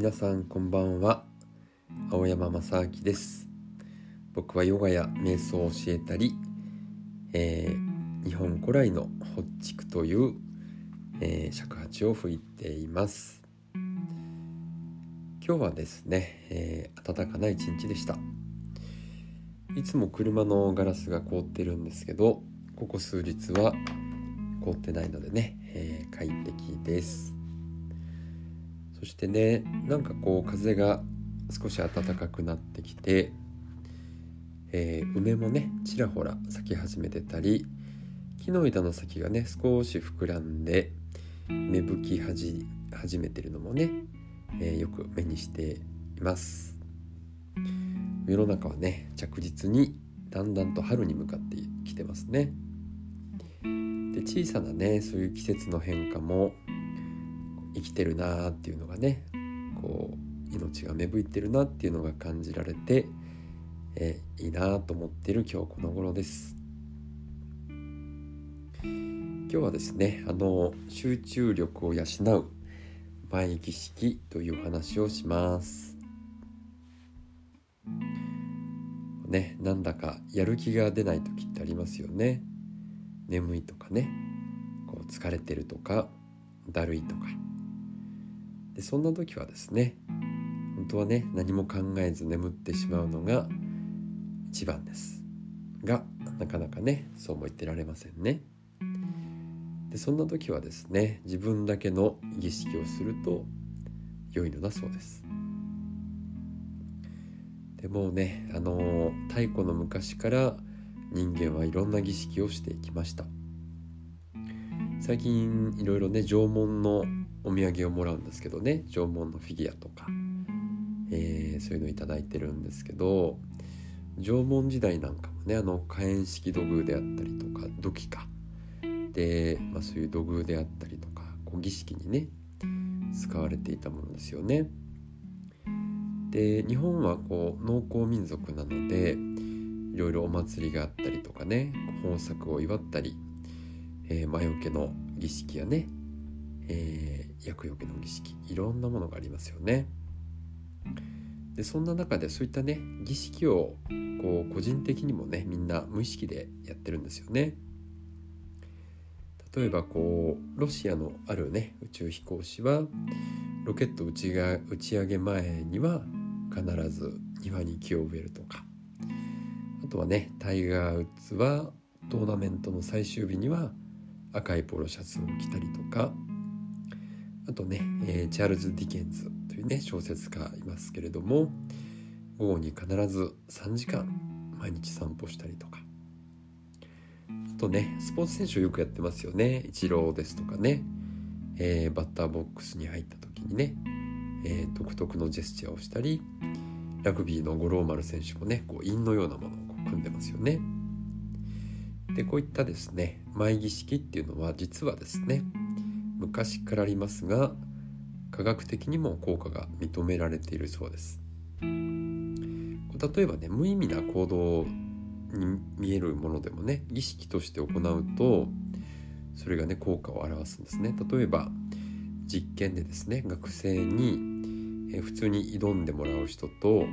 皆さんこんばんは。青山正明です。僕はヨガや瞑想を教えたり、えー、日本古来のホッチクという、えー、尺八を吹いています。今日はですね、えー、暖かな一日でした。いつも車のガラスが凍ってるんですけどここ数日は凍ってないのでね、えー、快適です。そしてねなんかこう風が少し暖かくなってきて、えー、梅もねちらほら咲き始めてたり木の枝の先がね少し膨らんで芽吹き始めてるのもね、えー、よく目にしています。世の中はね着実にだんだんと春に向かってきてますね。で小さなねそういう季節の変化も生きてるなーっていうのがねこう命が芽吹いてるなっていうのが感じられて、えー、いいなと思ってる今日この頃です。今日はですねあの集中力を養う前儀式という話をします。ねなんだかやる気が出ない時ってありますよね。眠いとかねこう疲れてるとかだるいとか。でそんな時はですね本当はね何も考えず眠ってしまうのが一番です。がなかなかねそうも言ってられませんね。でそんな時はですね自分だけの儀式をすると良いのだそうです。でもうねあの太古の昔から人間はいろんな儀式をしていきました。最近いろいろね縄文のお土産をもらうんですけどね縄文のフィギュアとか、えー、そういうの頂いてるんですけど縄文時代なんかもねあの火炎式土偶であったりとか土器かで、まあ、そういう土偶であったりとかこう儀式にね使われていたものですよね。で日本はこう農耕民族なのでいろいろお祭りがあったりとかね豊作を祝ったり、えー、魔除けの儀式やね、えー厄除けの儀式いろんなものがありますよね。でそんな中でそういったね儀式をこう個人的にもねみんな無意識でやってるんですよね。例えばこうロシアのあるね宇宙飛行士はロケット打ちが打ち上げ前には必ず庭に木を植えるとかあとはねタイガー・ウッズはトーナメントの最終日には赤いポロシャツを着たりとかあとね、えー、チャールズ・ディケンズというね小説家いますけれども午後に必ず3時間毎日散歩したりとか。あとねスポーツ選手をよくやってますよね。イチローですとかね、えー、バッターボックスに入った時にね、えー、独特のジェスチャーをしたりラグビーの五郎丸選手もねこう印のようなものを組んでますよね。でこういったですね前儀式っていうのは実はですね昔からありますが科学的にも効果が認められているそうです。例えばね無意味な行動に見えるものでもね儀式として行うとそれがね効果を表すんですね。例えば実験でですね学生に普通に挑んでもらう人と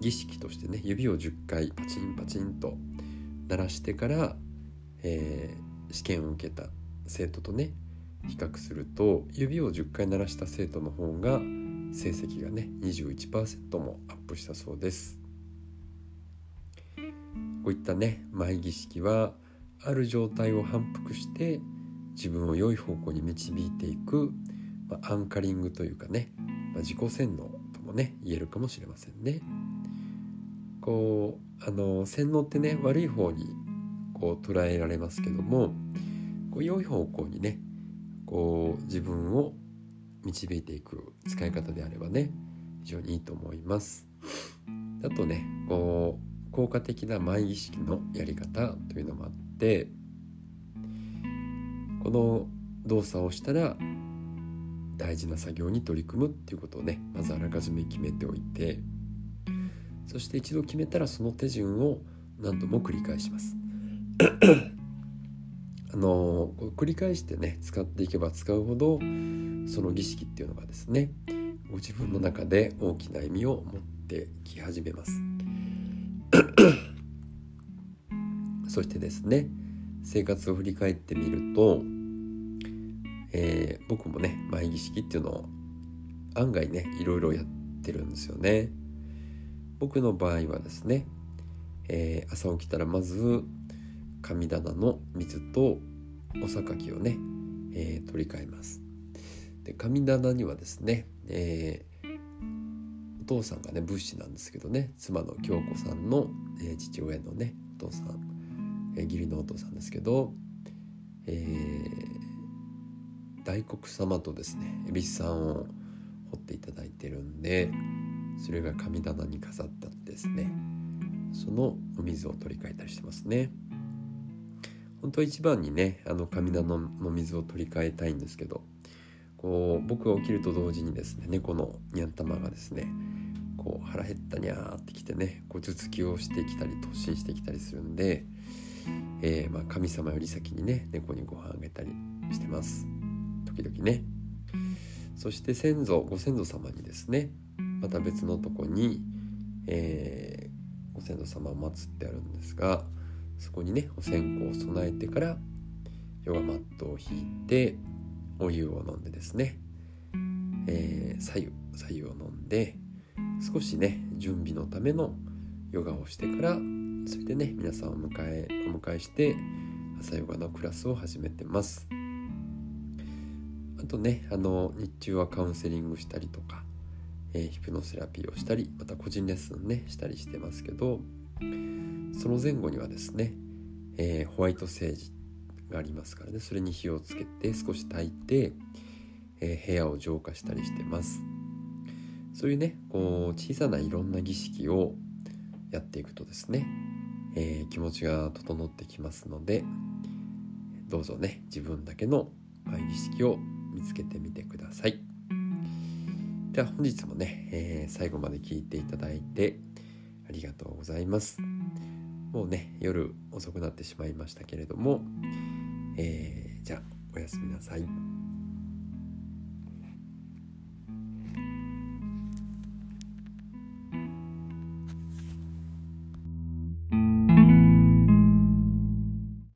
儀式としてね指を10回パチンパチンと鳴らしてから、えー、試験を受けた生徒とね比較すると指を10回鳴らした生徒の方が成績がね21%もアップしたそうですこういったね前儀式はある状態を反復して自分を良い方向に導いていく、まあ、アンカリングというかね、まあ、自己洗脳ともね言えるかもしれませんね。こうあの洗脳ってね悪い方にこう捉えられますけどもこう良い方向にねこう自分を導いていく使い方であればね非常にいいと思います。あとねこう効果的な前意識のやり方というのもあってこの動作をしたら大事な作業に取り組むっていうことをねまずあらかじめ決めておいてそして一度決めたらその手順を何度も繰り返します。あの繰り返してね使っていけば使うほどその儀式っていうのがですねご自分の中で大きな意味を持ってき始めます。そしてですね生活を振り返ってみると、えー、僕もね前儀式っていうのを案外ねいろいろやってるんですよね。僕の場合はですね、えー、朝起きたらまず神棚の水とお榊をね、えー、取り替えます。で神棚にはですね、えー、お父さんがね仏師なんですけどね妻の京子さんの、えー、父親のねお父さん、え、義理のお父さんですけど、え、大黒様とですね恵比寿さんを彫っていただいてるんでそれが神棚に飾ったんですねそのお水を取り替えたりしてますね。本当は一番にねあの神棚の水を取り替えたいんですけどこう僕が起きると同時にですね猫のニャン玉がですねこう腹減ったにゃーってきてねこう頭突きをしてきたり突進してきたりするんで、えー、まあ、神様より先にね猫にご飯あげたりしてます。時々ね。そして先祖ご先祖様にですねまた別のとこに、えー、ご先祖様を祀ってあるんですがそこにねお線香を備えてからヨガマットを引いてお湯を飲んでですね、えー、左右左右を飲んで少しね準備のためのヨガをしてからそれでね皆さんを迎えお迎えして朝ヨガのクラスを始めてます。あとねあの日中はカウンセリングしたりとか、えー、ヒプノセラピーをしたりまた個人レッスンねしたりしてますけどその前後にはですね、えー、ホワイトセージがありますからねそれに火をつけて少し炊いて、えー、部屋を浄化したりしてます。そういうねこう小さないろんな儀式をやっていくとですね、えー、気持ちが整ってきますのでどうぞね自分だけの儀式を見つけてみてください。では本日もね、え、最後まで聞いていただいてありがとうございますもうね夜遅くなってしまいましたけれどもえー、じゃあおやすみなさい。